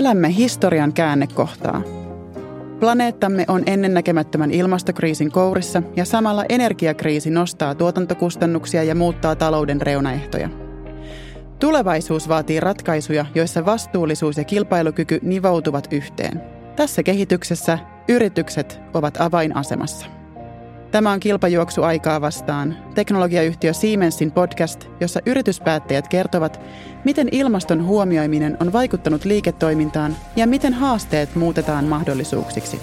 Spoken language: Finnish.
elämme historian käännekohtaa. Planeettamme on ennennäkemättömän ilmastokriisin kourissa ja samalla energiakriisi nostaa tuotantokustannuksia ja muuttaa talouden reunaehtoja. Tulevaisuus vaatii ratkaisuja, joissa vastuullisuus ja kilpailukyky nivoutuvat yhteen. Tässä kehityksessä yritykset ovat avainasemassa. Tämä on kilpajuoksu aikaa vastaan, teknologiayhtiö Siemensin podcast, jossa yrityspäättäjät kertovat, miten ilmaston huomioiminen on vaikuttanut liiketoimintaan ja miten haasteet muutetaan mahdollisuuksiksi.